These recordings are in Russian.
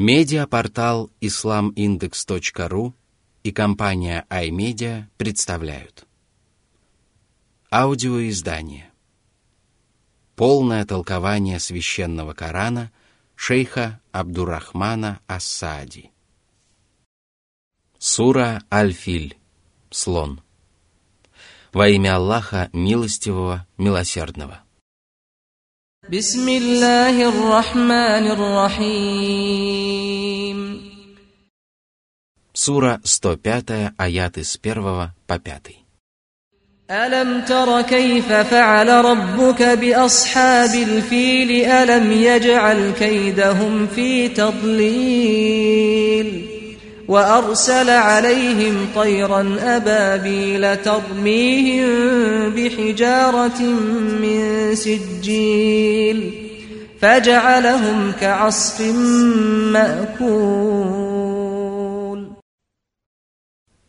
Медиапортал islamindex.ru и компания iMedia представляют. Аудиоиздание. Полное толкование священного Корана шейха Абдурахмана Ассади. Сура Аль-Филь. Слон. Во имя Аллаха Милостивого, Милосердного بسم الله الرحمن الرحيم Сура 105, аяты с 1 по 5. ألم تر كيف فعل ربك بأصحاب الفيل ألم يجعل كيدهم في تضليل وأرسل عليهم طيرا أبابيل ترميهم بحجارة من سجيل فجعلهم كعصف مأكول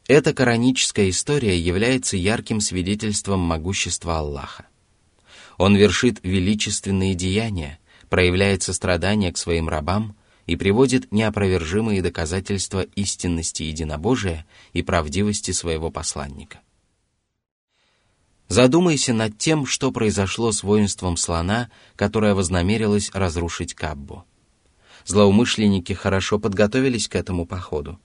Эта кораническая история является ярким свидетельством могущества Аллаха. Он вершит величественные деяния, проявляет сострадание к своим рабам – и приводит неопровержимые доказательства истинности единобожия и правдивости своего посланника. Задумайся над тем, что произошло с воинством слона, которое вознамерилось разрушить Каббу. Злоумышленники хорошо подготовились к этому походу.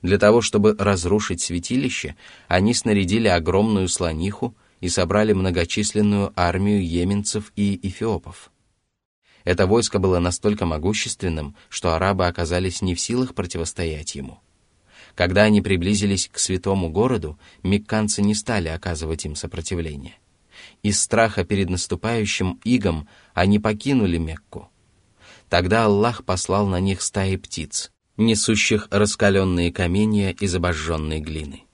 Для того, чтобы разрушить святилище, они снарядили огромную слониху и собрали многочисленную армию йеменцев и эфиопов. Это войско было настолько могущественным, что арабы оказались не в силах противостоять ему. Когда они приблизились к святому городу, мекканцы не стали оказывать им сопротивление. Из страха перед наступающим игом они покинули Мекку. Тогда Аллах послал на них стаи птиц, несущих раскаленные каменья из обожженной глины.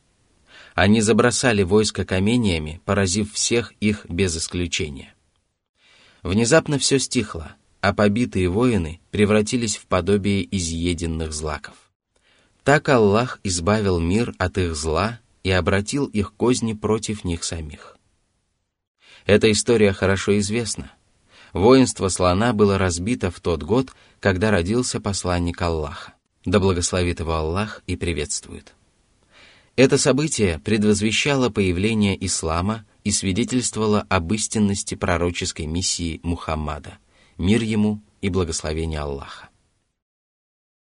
Они забросали войско каменьями, поразив всех их без исключения. Внезапно все стихло, а побитые воины превратились в подобие изъеденных злаков. Так Аллах избавил мир от их зла и обратил их козни против них самих. Эта история хорошо известна. Воинство слона было разбито в тот год, когда родился посланник Аллаха. Да благословит его Аллах и приветствует. Это событие предвозвещало появление ислама и свидетельствовало об истинности пророческой миссии Мухаммада, мир ему и благословение Аллаха.